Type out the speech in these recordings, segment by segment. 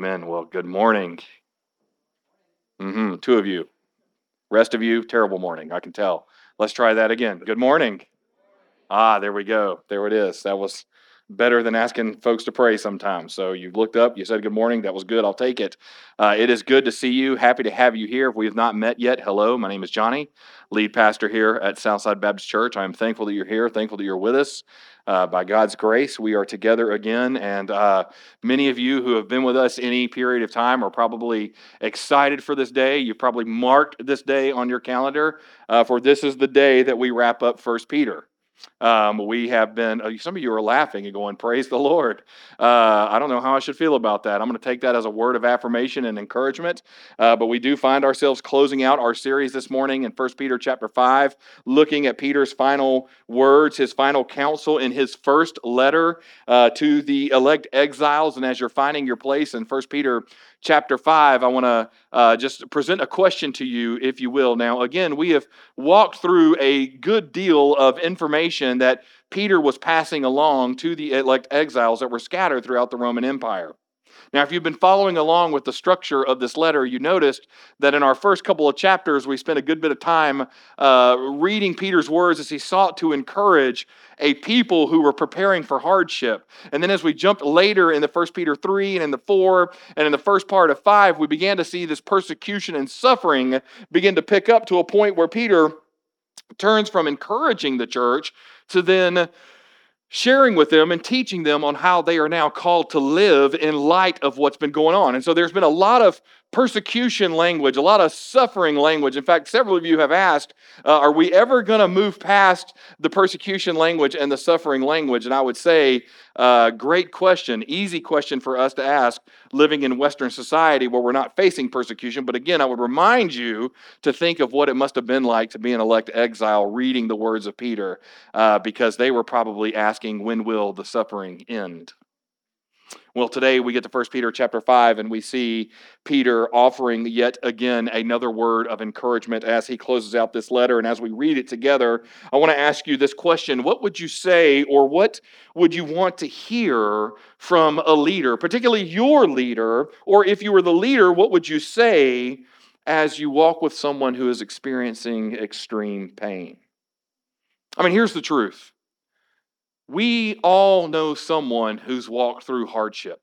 Amen. Well, good morning. Mm-hmm. Two of you. Rest of you, terrible morning. I can tell. Let's try that again. Good morning. Ah, there we go. There it is. That was better than asking folks to pray sometimes. So you looked up, you said good morning. That was good. I'll take it. Uh, it is good to see you. Happy to have you here. If we have not met yet, hello. My name is Johnny, lead pastor here at Southside Baptist Church. I'm thankful that you're here, thankful that you're with us. Uh, by God's grace, we are together again. And uh, many of you who have been with us any period of time are probably excited for this day. You've probably marked this day on your calendar, uh, for this is the day that we wrap up First Peter. Um, we have been, uh, some of you are laughing and going, Praise the Lord. Uh, I don't know how I should feel about that. I'm going to take that as a word of affirmation and encouragement. Uh, but we do find ourselves closing out our series this morning in 1 Peter chapter 5, looking at Peter's final words, his final counsel in his first letter uh, to the elect exiles. And as you're finding your place in 1 Peter chapter 5, I want to uh, just present a question to you, if you will. Now, again, we have walked through a good deal of information that Peter was passing along to the elect exiles that were scattered throughout the Roman Empire. Now, if you've been following along with the structure of this letter, you noticed that in our first couple of chapters, we spent a good bit of time uh, reading Peter's words as he sought to encourage a people who were preparing for hardship. And then as we jumped later in the First Peter 3 and in the 4 and in the first part of 5, we began to see this persecution and suffering begin to pick up to a point where Peter turns from encouraging the church to then sharing with them and teaching them on how they are now called to live in light of what's been going on. And so there's been a lot of persecution language, a lot of suffering language. In fact, several of you have asked, uh, are we ever going to move past the persecution language and the suffering language? And I would say, uh, great question, easy question for us to ask living in Western society where we're not facing persecution. But again, I would remind you to think of what it must have been like to be an elect exile reading the words of Peter, uh, because they were probably asking, when will the suffering end? Well, today we get to 1 Peter chapter 5 and we see Peter offering yet again another word of encouragement as he closes out this letter. And as we read it together, I want to ask you this question What would you say or what would you want to hear from a leader, particularly your leader? Or if you were the leader, what would you say as you walk with someone who is experiencing extreme pain? I mean, here's the truth we all know someone who's walked through hardship.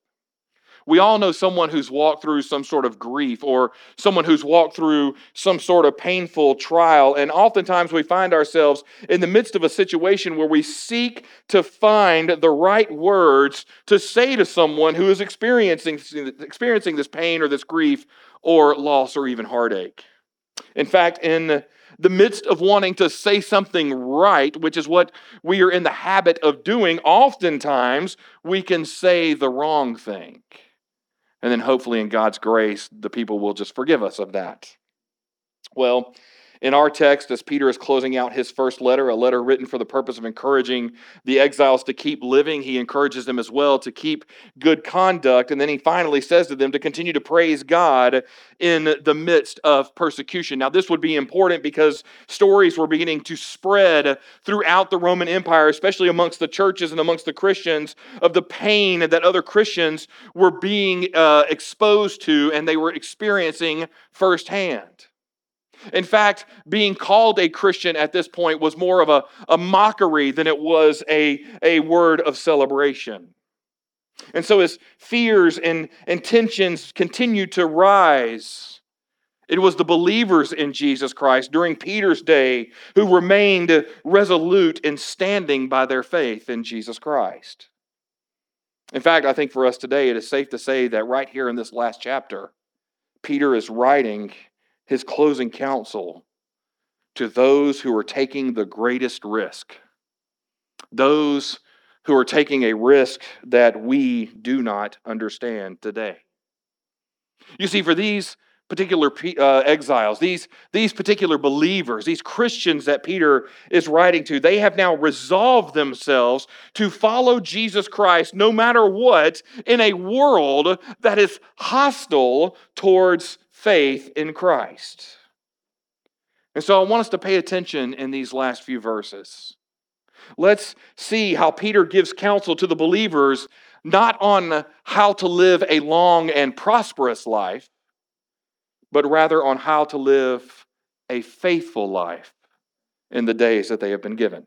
We all know someone who's walked through some sort of grief or someone who's walked through some sort of painful trial. And oftentimes we find ourselves in the midst of a situation where we seek to find the right words to say to someone who is experiencing, experiencing this pain or this grief or loss or even heartache. In fact, in the midst of wanting to say something right, which is what we are in the habit of doing, oftentimes we can say the wrong thing. And then hopefully, in God's grace, the people will just forgive us of that. Well, in our text, as Peter is closing out his first letter, a letter written for the purpose of encouraging the exiles to keep living, he encourages them as well to keep good conduct. And then he finally says to them to continue to praise God in the midst of persecution. Now, this would be important because stories were beginning to spread throughout the Roman Empire, especially amongst the churches and amongst the Christians, of the pain that other Christians were being uh, exposed to and they were experiencing firsthand. In fact, being called a Christian at this point was more of a, a mockery than it was a, a word of celebration. And so, as fears and, and tensions continued to rise, it was the believers in Jesus Christ during Peter's day who remained resolute in standing by their faith in Jesus Christ. In fact, I think for us today, it is safe to say that right here in this last chapter, Peter is writing his closing counsel to those who are taking the greatest risk, those who are taking a risk that we do not understand today. You see, for these particular uh, exiles, these, these particular believers, these Christians that Peter is writing to, they have now resolved themselves to follow Jesus Christ no matter what in a world that is hostile towards faith in Christ. And so I want us to pay attention in these last few verses. Let's see how Peter gives counsel to the believers not on how to live a long and prosperous life, but rather on how to live a faithful life in the days that they have been given.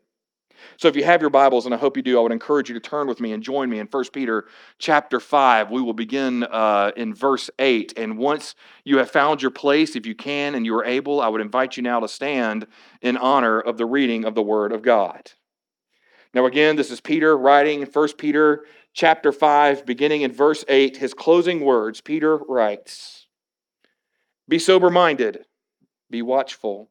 So if you have your Bibles, and I hope you do, I would encourage you to turn with me and join me in 1 Peter chapter 5. We will begin uh, in verse 8. And once you have found your place, if you can and you are able, I would invite you now to stand in honor of the reading of the Word of God. Now, again, this is Peter writing in 1 Peter chapter 5, beginning in verse 8. His closing words Peter writes Be sober minded, be watchful.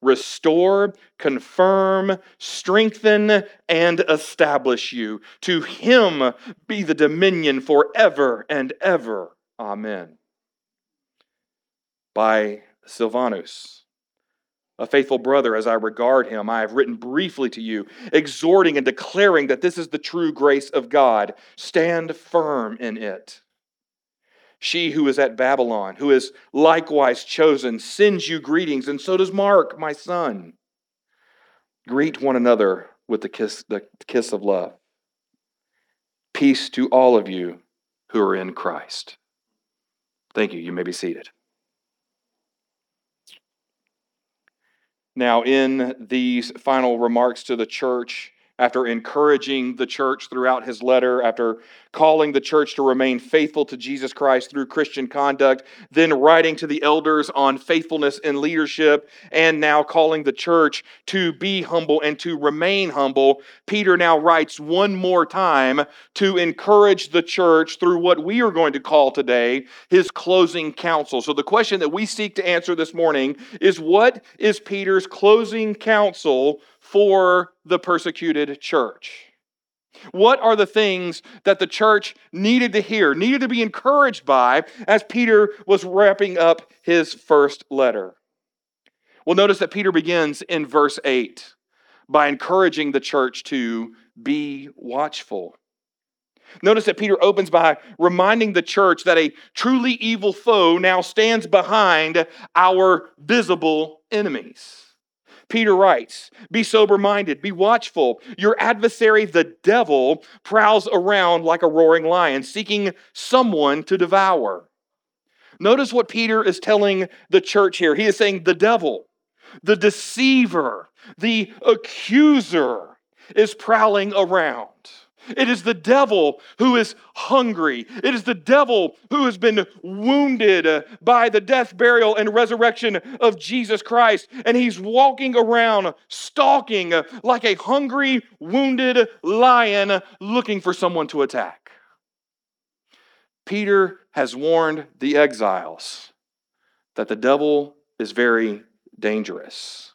restore, confirm, strengthen, and establish you. To him be the dominion forever and ever. Amen. By Silvanus, a faithful brother as I regard him, I have written briefly to you, exhorting and declaring that this is the true grace of God. Stand firm in it. She who is at Babylon, who is likewise chosen, sends you greetings, and so does Mark, my son. Greet one another with the kiss, the kiss of love. Peace to all of you who are in Christ. Thank you. You may be seated. Now, in these final remarks to the church, after encouraging the church throughout his letter, after calling the church to remain faithful to Jesus Christ through Christian conduct, then writing to the elders on faithfulness in leadership, and now calling the church to be humble and to remain humble, Peter now writes one more time to encourage the church through what we are going to call today his closing counsel. So, the question that we seek to answer this morning is what is Peter's closing counsel for the persecuted church? What are the things that the church needed to hear, needed to be encouraged by as Peter was wrapping up his first letter? Well, notice that Peter begins in verse 8 by encouraging the church to be watchful. Notice that Peter opens by reminding the church that a truly evil foe now stands behind our visible enemies. Peter writes, Be sober minded, be watchful. Your adversary, the devil, prowls around like a roaring lion, seeking someone to devour. Notice what Peter is telling the church here. He is saying, The devil, the deceiver, the accuser is prowling around. It is the devil who is hungry. It is the devil who has been wounded by the death, burial, and resurrection of Jesus Christ. And he's walking around, stalking like a hungry, wounded lion looking for someone to attack. Peter has warned the exiles that the devil is very dangerous.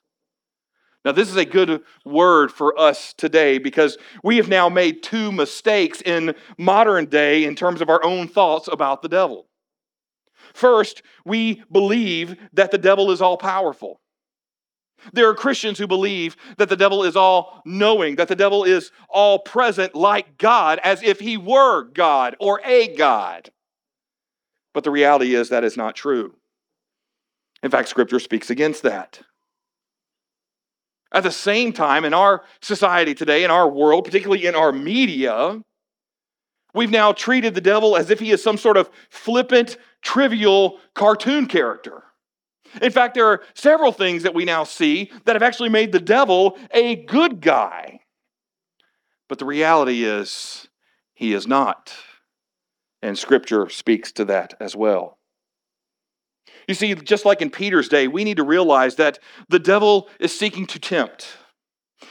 Now, this is a good word for us today because we have now made two mistakes in modern day in terms of our own thoughts about the devil. First, we believe that the devil is all powerful. There are Christians who believe that the devil is all knowing, that the devil is all present like God, as if he were God or a God. But the reality is that is not true. In fact, Scripture speaks against that. At the same time, in our society today, in our world, particularly in our media, we've now treated the devil as if he is some sort of flippant, trivial cartoon character. In fact, there are several things that we now see that have actually made the devil a good guy. But the reality is, he is not. And Scripture speaks to that as well. You see, just like in Peter's day, we need to realize that the devil is seeking to tempt.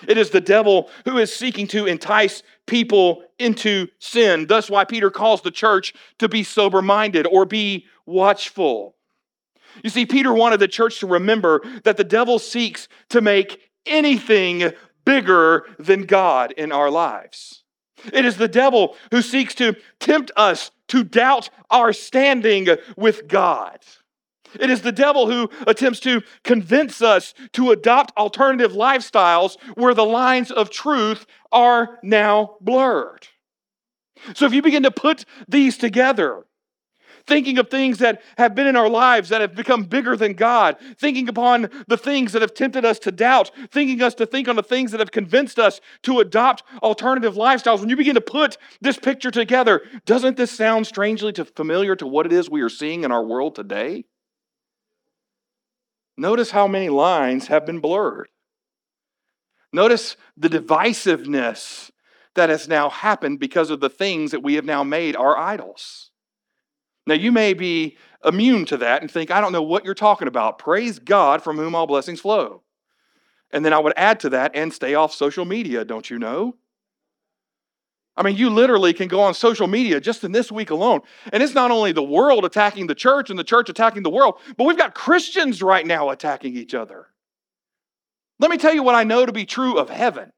It is the devil who is seeking to entice people into sin. Thus, why Peter calls the church to be sober minded or be watchful. You see, Peter wanted the church to remember that the devil seeks to make anything bigger than God in our lives. It is the devil who seeks to tempt us to doubt our standing with God. It is the devil who attempts to convince us to adopt alternative lifestyles where the lines of truth are now blurred. So if you begin to put these together, thinking of things that have been in our lives that have become bigger than God, thinking upon the things that have tempted us to doubt, thinking us to think on the things that have convinced us to adopt alternative lifestyles. When you begin to put this picture together, doesn't this sound strangely to familiar to what it is we are seeing in our world today? Notice how many lines have been blurred. Notice the divisiveness that has now happened because of the things that we have now made our idols. Now, you may be immune to that and think, I don't know what you're talking about. Praise God from whom all blessings flow. And then I would add to that and stay off social media, don't you know? I mean, you literally can go on social media just in this week alone. And it's not only the world attacking the church and the church attacking the world, but we've got Christians right now attacking each other. Let me tell you what I know to be true of heaven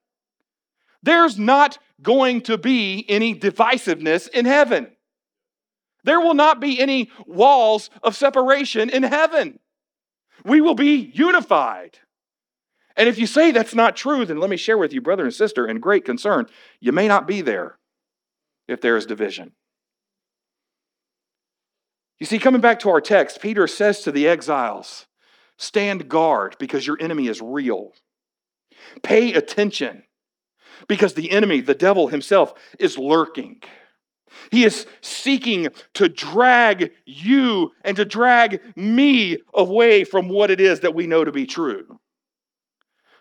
there's not going to be any divisiveness in heaven. There will not be any walls of separation in heaven. We will be unified. And if you say that's not true, then let me share with you, brother and sister, in great concern, you may not be there if there is division. You see, coming back to our text, Peter says to the exiles, Stand guard because your enemy is real. Pay attention because the enemy, the devil himself, is lurking. He is seeking to drag you and to drag me away from what it is that we know to be true.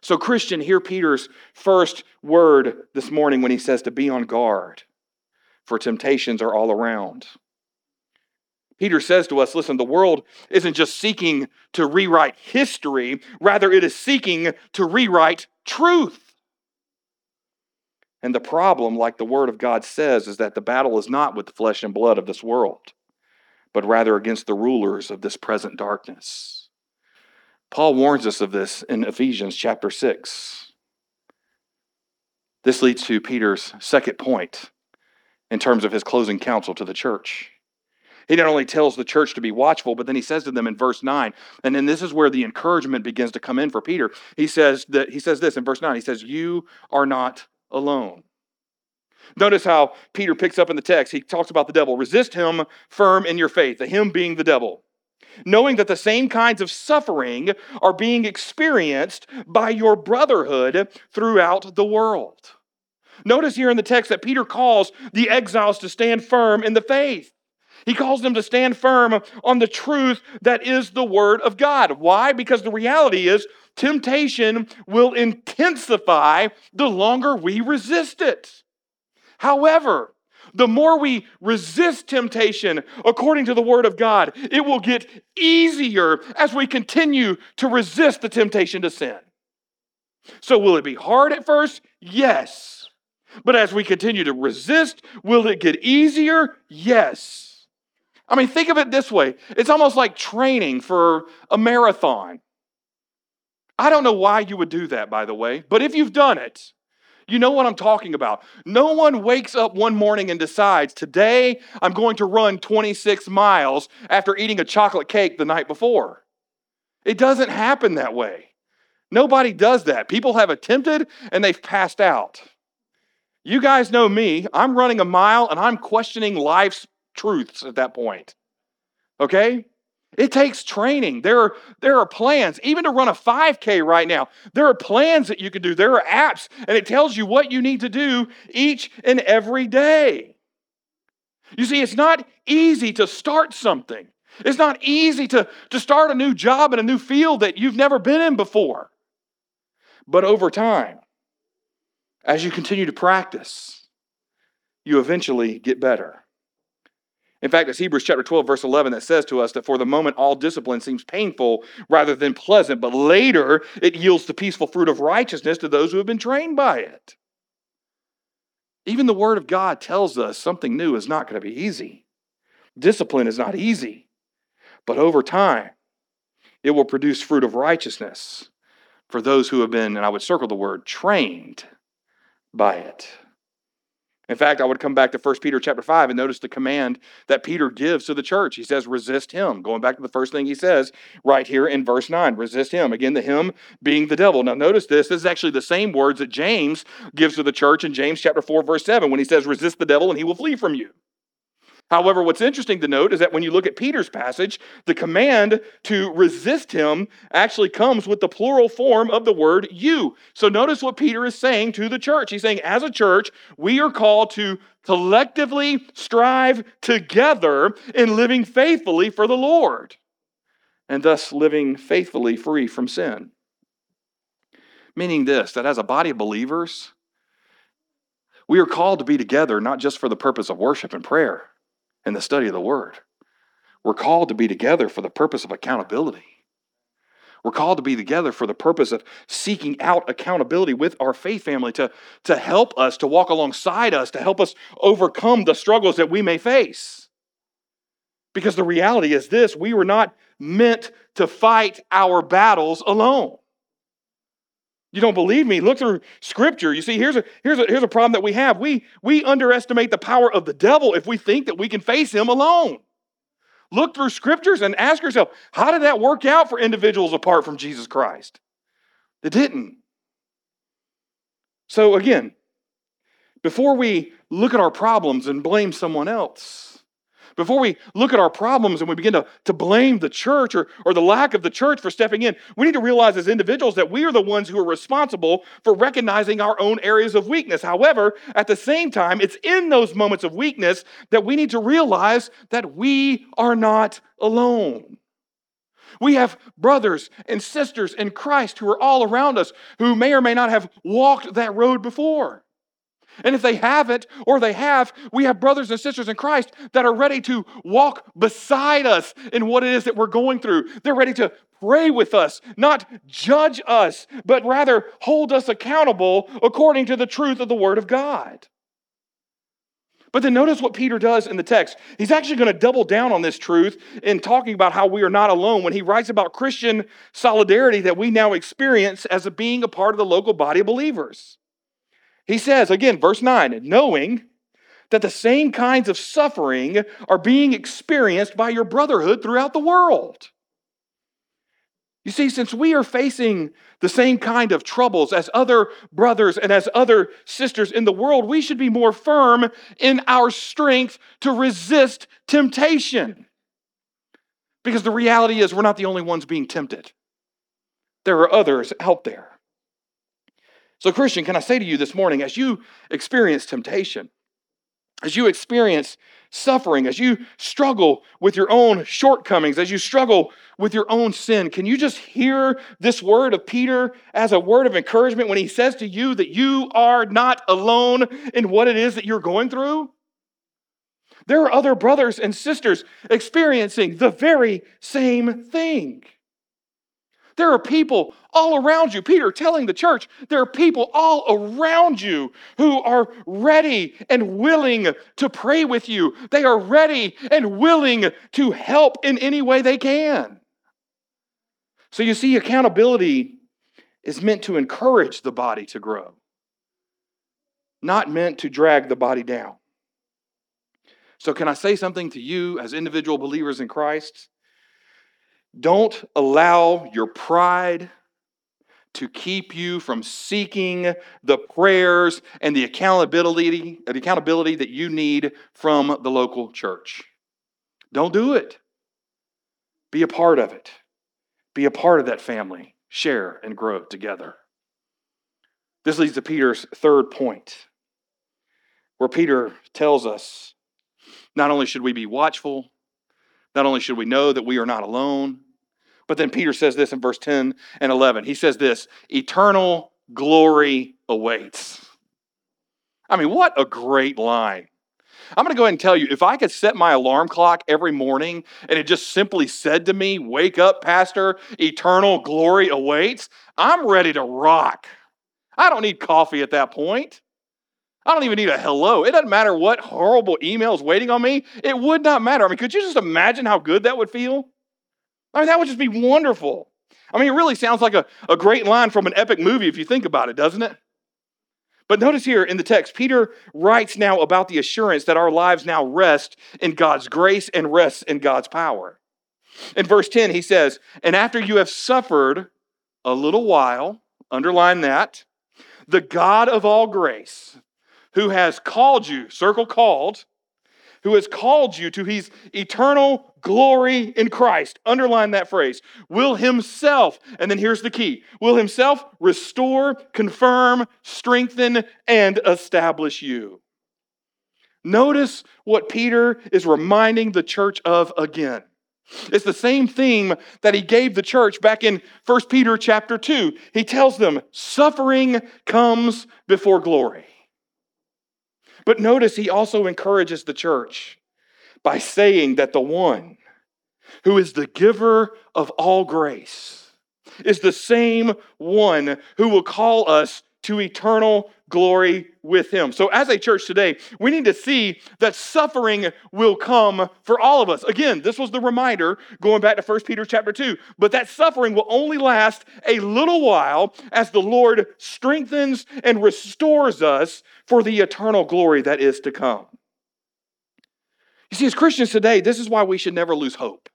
So, Christian, hear Peter's first word this morning when he says to be on guard, for temptations are all around. Peter says to us listen, the world isn't just seeking to rewrite history, rather, it is seeking to rewrite truth. And the problem, like the Word of God says, is that the battle is not with the flesh and blood of this world, but rather against the rulers of this present darkness. Paul warns us of this in Ephesians chapter 6. This leads to Peter's second point in terms of his closing counsel to the church. He not only tells the church to be watchful, but then he says to them in verse 9, and then this is where the encouragement begins to come in for Peter. He says that he says this in verse 9. He says, You are not alone. Notice how Peter picks up in the text. He talks about the devil. Resist him firm in your faith, the him being the devil. Knowing that the same kinds of suffering are being experienced by your brotherhood throughout the world. Notice here in the text that Peter calls the exiles to stand firm in the faith. He calls them to stand firm on the truth that is the Word of God. Why? Because the reality is temptation will intensify the longer we resist it. However, the more we resist temptation according to the Word of God, it will get easier as we continue to resist the temptation to sin. So, will it be hard at first? Yes. But as we continue to resist, will it get easier? Yes. I mean, think of it this way it's almost like training for a marathon. I don't know why you would do that, by the way, but if you've done it, you know what I'm talking about. No one wakes up one morning and decides, today I'm going to run 26 miles after eating a chocolate cake the night before. It doesn't happen that way. Nobody does that. People have attempted and they've passed out. You guys know me. I'm running a mile and I'm questioning life's truths at that point. Okay? It takes training. There are, there are plans. Even to run a 5K right now, there are plans that you can do. There are apps, and it tells you what you need to do each and every day. You see, it's not easy to start something. It's not easy to, to start a new job in a new field that you've never been in before. But over time, as you continue to practice, you eventually get better. In fact, it's Hebrews chapter 12, verse 11 that says to us that for the moment all discipline seems painful rather than pleasant, but later it yields the peaceful fruit of righteousness to those who have been trained by it. Even the Word of God tells us something new is not going to be easy. Discipline is not easy, but over time, it will produce fruit of righteousness for those who have been, and I would circle the word, trained by it. In fact, I would come back to 1 Peter chapter 5 and notice the command that Peter gives to the church. He says, resist him. Going back to the first thing he says right here in verse 9, resist him. Again, the him being the devil. Now, notice this. This is actually the same words that James gives to the church in James chapter 4, verse 7, when he says, resist the devil and he will flee from you. However, what's interesting to note is that when you look at Peter's passage, the command to resist him actually comes with the plural form of the word you. So notice what Peter is saying to the church. He's saying, as a church, we are called to collectively strive together in living faithfully for the Lord, and thus living faithfully free from sin. Meaning this, that as a body of believers, we are called to be together not just for the purpose of worship and prayer and the study of the Word. We're called to be together for the purpose of accountability. We're called to be together for the purpose of seeking out accountability with our faith family to, to help us, to walk alongside us, to help us overcome the struggles that we may face. Because the reality is this we were not meant to fight our battles alone. You don't believe me? Look through scripture. You see, here's a, here's a, here's a problem that we have. We, we underestimate the power of the devil if we think that we can face him alone. Look through scriptures and ask yourself, how did that work out for individuals apart from Jesus Christ? It didn't. So, again, before we look at our problems and blame someone else, before we look at our problems and we begin to, to blame the church or, or the lack of the church for stepping in, we need to realize as individuals that we are the ones who are responsible for recognizing our own areas of weakness. However, at the same time, it's in those moments of weakness that we need to realize that we are not alone. We have brothers and sisters in Christ who are all around us who may or may not have walked that road before. And if they haven't, or they have, we have brothers and sisters in Christ that are ready to walk beside us in what it is that we're going through. They're ready to pray with us, not judge us, but rather hold us accountable according to the truth of the Word of God. But then notice what Peter does in the text. He's actually going to double down on this truth in talking about how we are not alone when he writes about Christian solidarity that we now experience as a being a part of the local body of believers. He says, again, verse 9, knowing that the same kinds of suffering are being experienced by your brotherhood throughout the world. You see, since we are facing the same kind of troubles as other brothers and as other sisters in the world, we should be more firm in our strength to resist temptation. Because the reality is, we're not the only ones being tempted, there are others out there. So, Christian, can I say to you this morning, as you experience temptation, as you experience suffering, as you struggle with your own shortcomings, as you struggle with your own sin, can you just hear this word of Peter as a word of encouragement when he says to you that you are not alone in what it is that you're going through? There are other brothers and sisters experiencing the very same thing. There are people all around you. Peter telling the church, there are people all around you who are ready and willing to pray with you. They are ready and willing to help in any way they can. So you see, accountability is meant to encourage the body to grow, not meant to drag the body down. So, can I say something to you as individual believers in Christ? Don't allow your pride to keep you from seeking the prayers and the accountability, the accountability that you need from the local church. Don't do it. Be a part of it. Be a part of that family. Share and grow together. This leads to Peter's third point, where Peter tells us not only should we be watchful, not only should we know that we are not alone, but then Peter says this in verse 10 and 11. He says this eternal glory awaits. I mean, what a great line. I'm going to go ahead and tell you if I could set my alarm clock every morning and it just simply said to me, Wake up, Pastor, eternal glory awaits, I'm ready to rock. I don't need coffee at that point. I don't even need a hello. It doesn't matter what horrible email is waiting on me. It would not matter. I mean, could you just imagine how good that would feel? I mean, that would just be wonderful. I mean, it really sounds like a, a great line from an epic movie if you think about it, doesn't it? But notice here in the text, Peter writes now about the assurance that our lives now rest in God's grace and rests in God's power. In verse 10, he says, And after you have suffered a little while, underline that, the God of all grace, who has called you, circle called, who has called you to his eternal glory in Christ, underline that phrase, will himself, and then here's the key, will himself restore, confirm, strengthen, and establish you. Notice what Peter is reminding the church of again. It's the same theme that he gave the church back in 1 Peter chapter 2. He tells them, suffering comes before glory. But notice he also encourages the church by saying that the one who is the giver of all grace is the same one who will call us to eternal glory with him. So, as a church today, we need to see that suffering will come for all of us. Again, this was the reminder going back to 1 Peter chapter 2. But that suffering will only last a little while as the Lord strengthens and restores us for the eternal glory that is to come. You see, as Christians today, this is why we should never lose hope.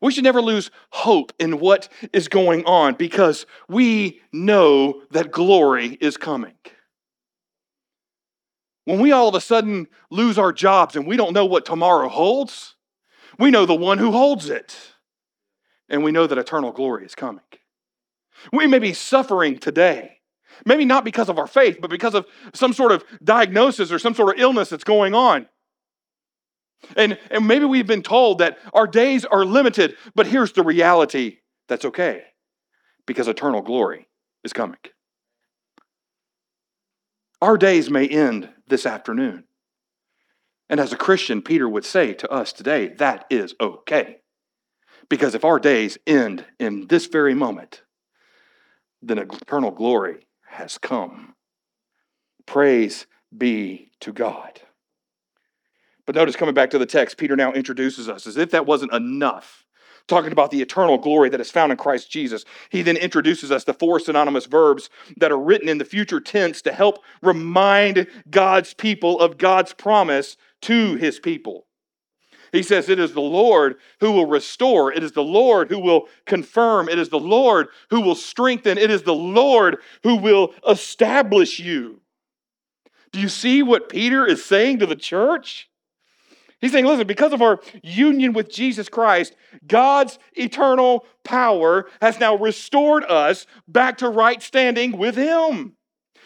We should never lose hope in what is going on because we know that glory is coming. When we all of a sudden lose our jobs and we don't know what tomorrow holds, we know the one who holds it. And we know that eternal glory is coming. We may be suffering today, maybe not because of our faith, but because of some sort of diagnosis or some sort of illness that's going on. And, and maybe we've been told that our days are limited, but here's the reality that's okay because eternal glory is coming. Our days may end this afternoon. And as a Christian, Peter would say to us today, that is okay. Because if our days end in this very moment, then eternal glory has come. Praise be to God. But notice coming back to the text, Peter now introduces us as if that wasn't enough. Talking about the eternal glory that is found in Christ Jesus, he then introduces us the four synonymous verbs that are written in the future tense to help remind God's people of God's promise to his people. He says, It is the Lord who will restore. It is the Lord who will confirm. It is the Lord who will strengthen. It is the Lord who will establish you. Do you see what Peter is saying to the church? He's saying, listen, because of our union with Jesus Christ, God's eternal power has now restored us back to right standing with Him.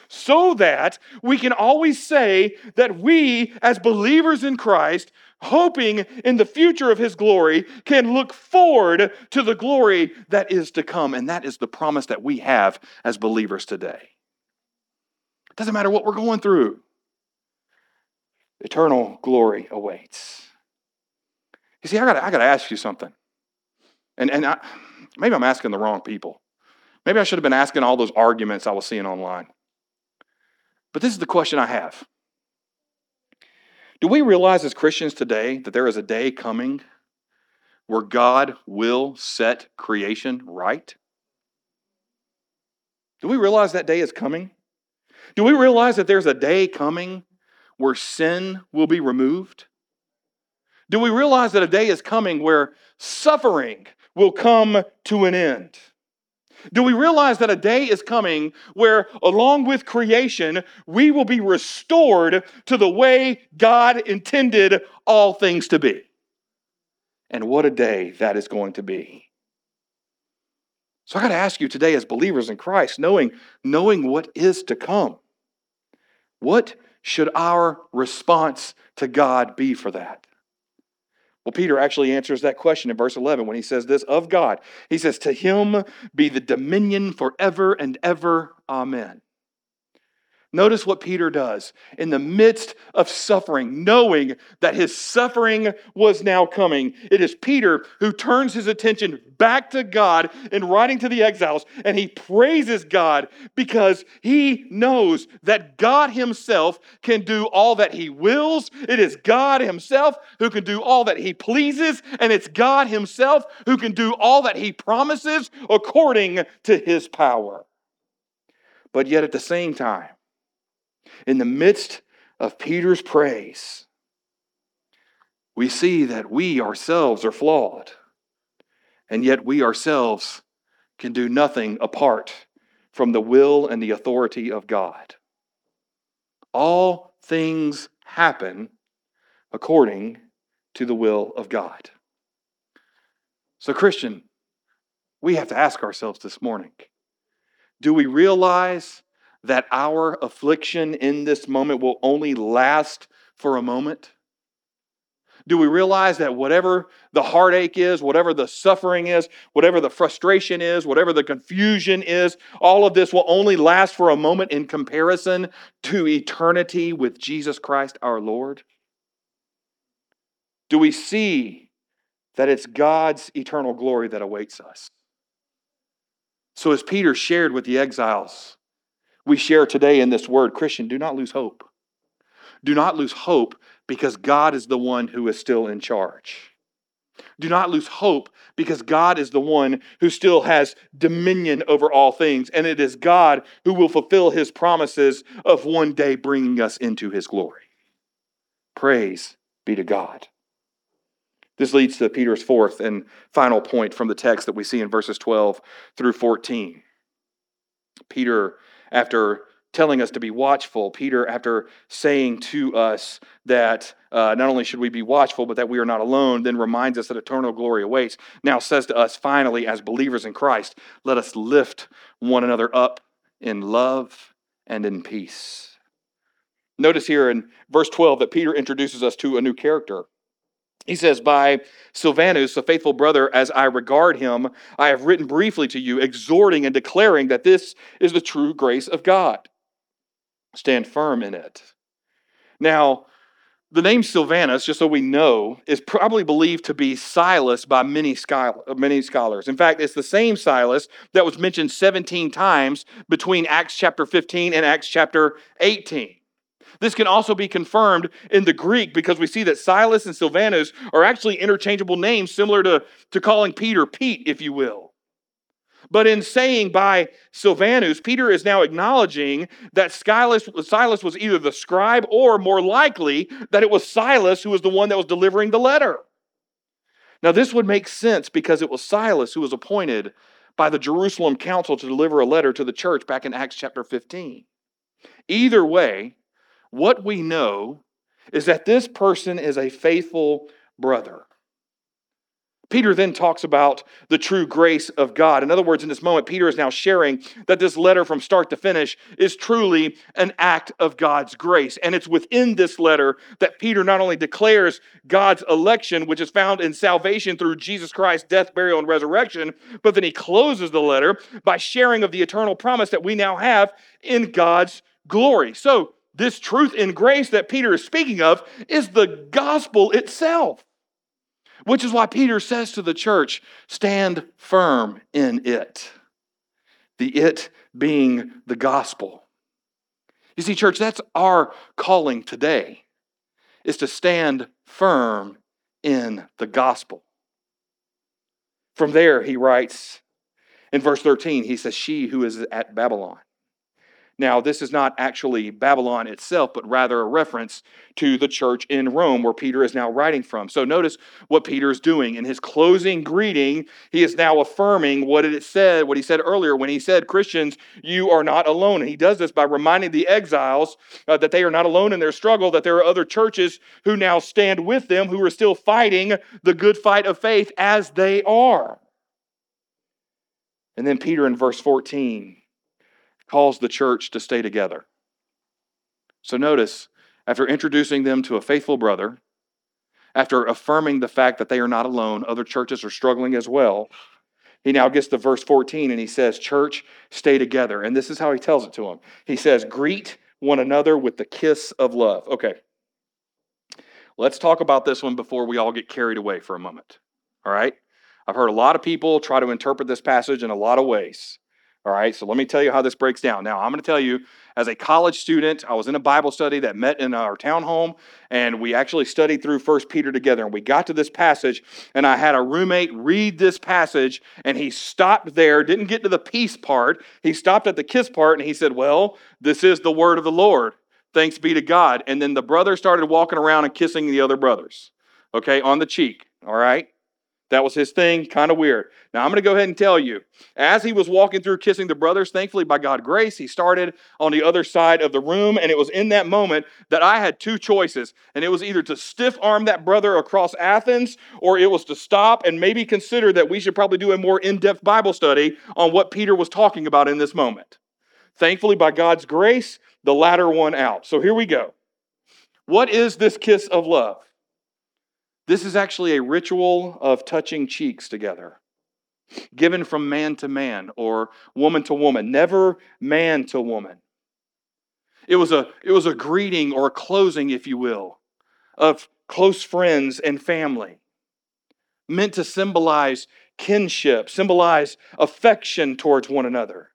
So that we can always say that we, as believers in Christ, hoping in the future of His glory, can look forward to the glory that is to come. And that is the promise that we have as believers today. It doesn't matter what we're going through eternal glory awaits. You see, I got I to ask you something. And, and I, maybe I'm asking the wrong people. Maybe I should have been asking all those arguments I was seeing online. But this is the question I have Do we realize as Christians today that there is a day coming where God will set creation right? Do we realize that day is coming? Do we realize that there's a day coming where sin will be removed? Do we realize that a day is coming where suffering will come to an end? Do we realize that a day is coming where, along with creation, we will be restored to the way God intended all things to be? And what a day that is going to be. So I got to ask you today, as believers in Christ, knowing, knowing what is to come, what should our response to God be for that? Well, Peter actually answers that question in verse 11 when he says this of God. He says, To him be the dominion forever and ever. Amen. Notice what Peter does in the midst of suffering, knowing that his suffering was now coming. It is Peter who turns his attention back to God in writing to the exiles, and he praises God because he knows that God himself can do all that he wills. It is God himself who can do all that he pleases, and it's God himself who can do all that he promises according to his power. But yet at the same time, In the midst of Peter's praise, we see that we ourselves are flawed, and yet we ourselves can do nothing apart from the will and the authority of God. All things happen according to the will of God. So, Christian, we have to ask ourselves this morning do we realize that our affliction in this moment will only last for a moment? Do we realize that whatever the heartache is, whatever the suffering is, whatever the frustration is, whatever the confusion is, all of this will only last for a moment in comparison to eternity with Jesus Christ our Lord? Do we see that it's God's eternal glory that awaits us? So, as Peter shared with the exiles, we share today in this word Christian, do not lose hope. Do not lose hope because God is the one who is still in charge. Do not lose hope because God is the one who still has dominion over all things, and it is God who will fulfill his promises of one day bringing us into his glory. Praise be to God. This leads to Peter's fourth and final point from the text that we see in verses 12 through 14. Peter, after telling us to be watchful, Peter, after saying to us that uh, not only should we be watchful, but that we are not alone, then reminds us that eternal glory awaits, now says to us, finally, as believers in Christ, let us lift one another up in love and in peace. Notice here in verse 12 that Peter introduces us to a new character. He says, By Silvanus, a faithful brother, as I regard him, I have written briefly to you, exhorting and declaring that this is the true grace of God. Stand firm in it. Now, the name Silvanus, just so we know, is probably believed to be Silas by many, many scholars. In fact, it's the same Silas that was mentioned 17 times between Acts chapter 15 and Acts chapter 18. This can also be confirmed in the Greek because we see that Silas and Silvanus are actually interchangeable names, similar to, to calling Peter Pete, if you will. But in saying by Silvanus, Peter is now acknowledging that Silas, Silas was either the scribe or more likely that it was Silas who was the one that was delivering the letter. Now, this would make sense because it was Silas who was appointed by the Jerusalem council to deliver a letter to the church back in Acts chapter 15. Either way, what we know is that this person is a faithful brother. Peter then talks about the true grace of God. In other words, in this moment, Peter is now sharing that this letter from start to finish is truly an act of God's grace. And it's within this letter that Peter not only declares God's election, which is found in salvation through Jesus Christ's death, burial, and resurrection, but then he closes the letter by sharing of the eternal promise that we now have in God's glory. So, this truth in grace that Peter is speaking of is the gospel itself, which is why Peter says to the church, stand firm in it. The it being the gospel. You see, church, that's our calling today, is to stand firm in the gospel. From there, he writes in verse 13, he says, She who is at Babylon. Now, this is not actually Babylon itself, but rather a reference to the church in Rome where Peter is now writing from. So notice what Peter is doing. In his closing greeting, he is now affirming what it said, what he said earlier when he said, Christians, you are not alone. And he does this by reminding the exiles uh, that they are not alone in their struggle, that there are other churches who now stand with them, who are still fighting the good fight of faith as they are. And then Peter in verse 14 calls the church to stay together. So notice, after introducing them to a faithful brother, after affirming the fact that they are not alone, other churches are struggling as well. He now gets to verse 14 and he says, Church, stay together. And this is how he tells it to them. He says, Greet one another with the kiss of love. Okay. Let's talk about this one before we all get carried away for a moment. All right? I've heard a lot of people try to interpret this passage in a lot of ways. All right, so let me tell you how this breaks down. Now, I'm going to tell you, as a college student, I was in a Bible study that met in our townhome, and we actually studied through First Peter together. And we got to this passage, and I had a roommate read this passage, and he stopped there, didn't get to the peace part. He stopped at the kiss part, and he said, Well, this is the word of the Lord. Thanks be to God. And then the brother started walking around and kissing the other brothers, okay, on the cheek. All right? That was his thing, kind of weird. Now, I'm going to go ahead and tell you, as he was walking through kissing the brothers, thankfully, by God's grace, he started on the other side of the room. And it was in that moment that I had two choices. And it was either to stiff arm that brother across Athens, or it was to stop and maybe consider that we should probably do a more in depth Bible study on what Peter was talking about in this moment. Thankfully, by God's grace, the latter one out. So here we go. What is this kiss of love? This is actually a ritual of touching cheeks together, given from man to man or woman to woman, never man to woman. It was a, it was a greeting or a closing, if you will, of close friends and family, meant to symbolize kinship, symbolize affection towards one another.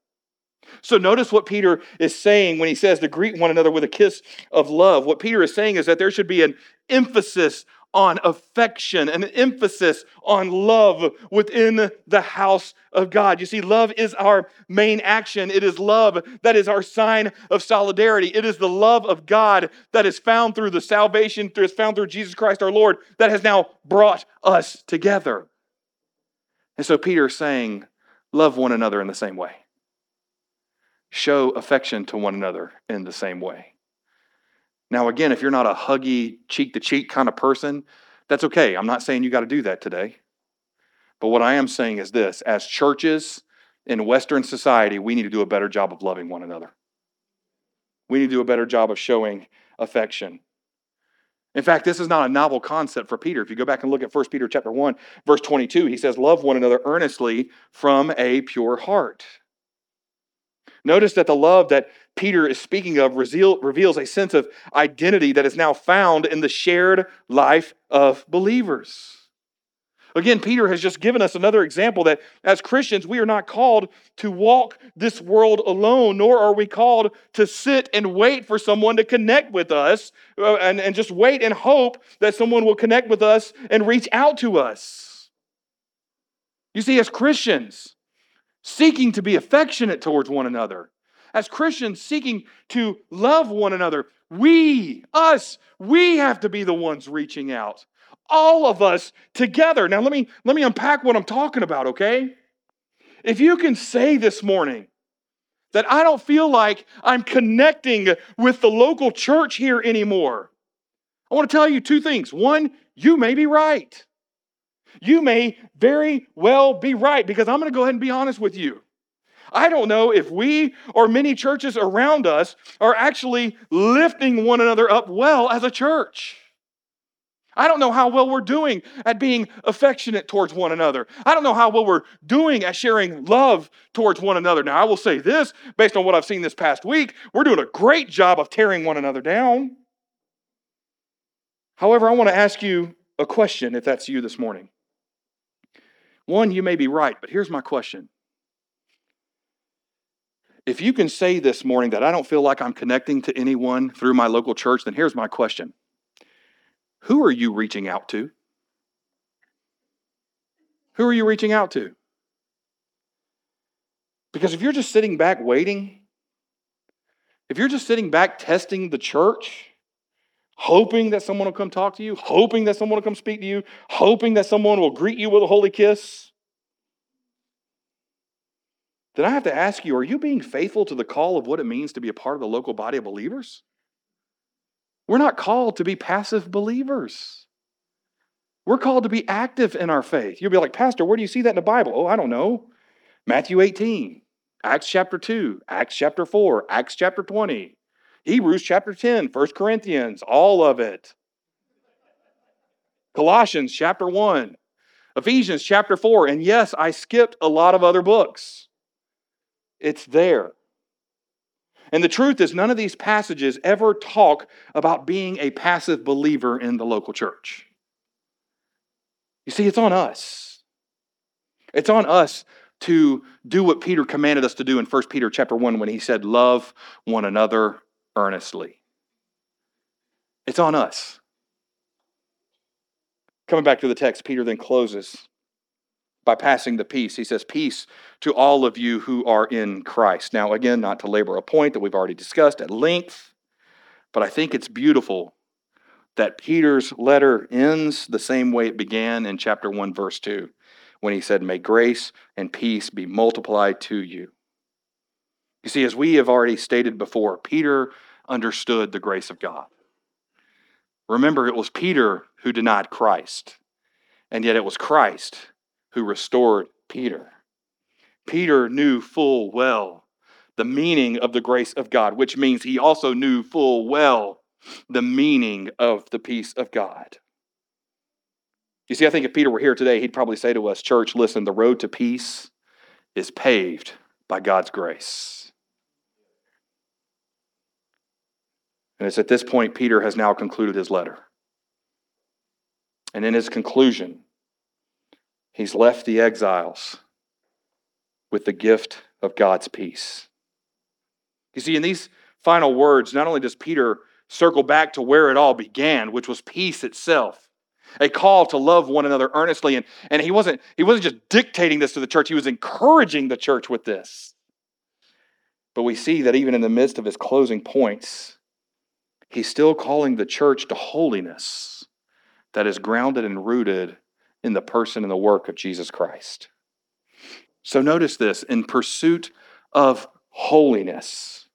So notice what Peter is saying when he says to greet one another with a kiss of love. What Peter is saying is that there should be an emphasis on affection, an emphasis on love within the house of God. You see, love is our main action. It is love that is our sign of solidarity. It is the love of God that is found through the salvation, that is found through Jesus Christ our Lord, that has now brought us together. And so Peter is saying, love one another in the same way. Show affection to one another in the same way. Now, again, if you're not a huggy, cheek to cheek kind of person, that's okay. I'm not saying you got to do that today. But what I am saying is this as churches in Western society, we need to do a better job of loving one another. We need to do a better job of showing affection. In fact, this is not a novel concept for Peter. If you go back and look at 1 Peter chapter 1, verse 22, he says, Love one another earnestly from a pure heart. Notice that the love that Peter is speaking of reveals a sense of identity that is now found in the shared life of believers. Again, Peter has just given us another example that as Christians, we are not called to walk this world alone, nor are we called to sit and wait for someone to connect with us uh, and, and just wait and hope that someone will connect with us and reach out to us. You see, as Christians, seeking to be affectionate towards one another, as Christians seeking to love one another, we, us, we have to be the ones reaching out. All of us together. Now let me let me unpack what I'm talking about, okay? If you can say this morning that I don't feel like I'm connecting with the local church here anymore, I want to tell you two things. One, you may be right. You may very well be right because I'm going to go ahead and be honest with you. I don't know if we or many churches around us are actually lifting one another up well as a church. I don't know how well we're doing at being affectionate towards one another. I don't know how well we're doing at sharing love towards one another. Now, I will say this based on what I've seen this past week, we're doing a great job of tearing one another down. However, I want to ask you a question if that's you this morning. One, you may be right, but here's my question. If you can say this morning that I don't feel like I'm connecting to anyone through my local church, then here's my question Who are you reaching out to? Who are you reaching out to? Because if you're just sitting back waiting, if you're just sitting back testing the church, hoping that someone will come talk to you, hoping that someone will come speak to you, hoping that someone will greet you with a holy kiss, then I have to ask you are you being faithful to the call of what it means to be a part of the local body of believers? We're not called to be passive believers. We're called to be active in our faith. You'll be like, Pastor, where do you see that in the Bible? Oh, I don't know. Matthew 18, Acts chapter 2, Acts chapter 4, Acts chapter 20. Hebrews chapter 10, 1 Corinthians, all of it. Colossians chapter 1, Ephesians chapter 4. And yes, I skipped a lot of other books. It's there. And the truth is, none of these passages ever talk about being a passive believer in the local church. You see, it's on us. It's on us to do what Peter commanded us to do in 1 Peter chapter 1 when he said, Love one another earnestly. It's on us. Coming back to the text, Peter then closes by passing the peace. He says, Peace to all of you who are in Christ. Now, again, not to labor a point that we've already discussed at length, But I think it's beautiful that Peter's letter ends the same way it began in chapter 1, verse 2, when he said, May grace and peace be multiplied to you. You see, as we have already stated before, Peter understood the grace of God. Remember, it was Peter who denied Christ, and yet it was Christ who restored Peter. Peter knew full well the meaning of the grace of God, which means he also knew full well the meaning of the peace of God. You see, I think if Peter were here today, he'd probably say to us, Church, listen, the road to peace is paved by God's grace. And it's at this point Peter has now concluded his letter. And in his conclusion, he's left the exiles with the gift of God's peace. You see, in these final words, not only does Peter circle back to where it all began, which was peace itself, a call to love one another earnestly. And, and he, wasn't, he wasn't just dictating this to the church, he was encouraging the church with this. But we see that even in the midst of his closing points, he's still calling the church to holiness that is grounded and rooted in the person and the work of Jesus Christ. So notice this in pursuit of holiness,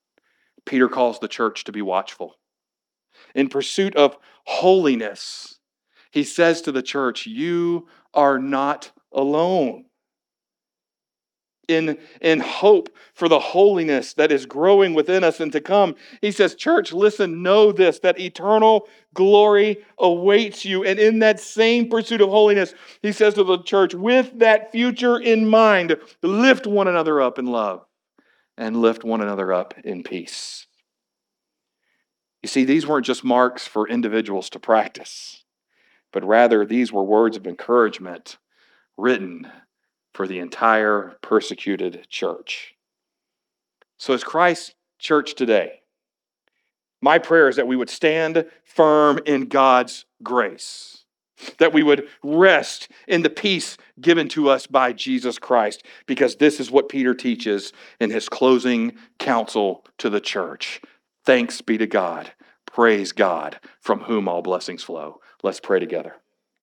Peter calls the church to be watchful. In pursuit of holiness, he says to the church, You are not alone. In, in hope for the holiness that is growing within us and to come, he says, Church, listen, know this, that eternal glory awaits you. And in that same pursuit of holiness, he says to the church, with that future in mind, lift one another up in love and lift one another up in peace. You see, these weren't just marks for individuals to practice, but rather these were words of encouragement written for the entire persecuted church. So, as Christ's church today, my prayer is that we would stand firm in God's grace that we would rest in the peace given to us by Jesus Christ, because this is what Peter teaches in his closing counsel to the church. Thanks be to God. Praise God, from whom all blessings flow. Let's pray together.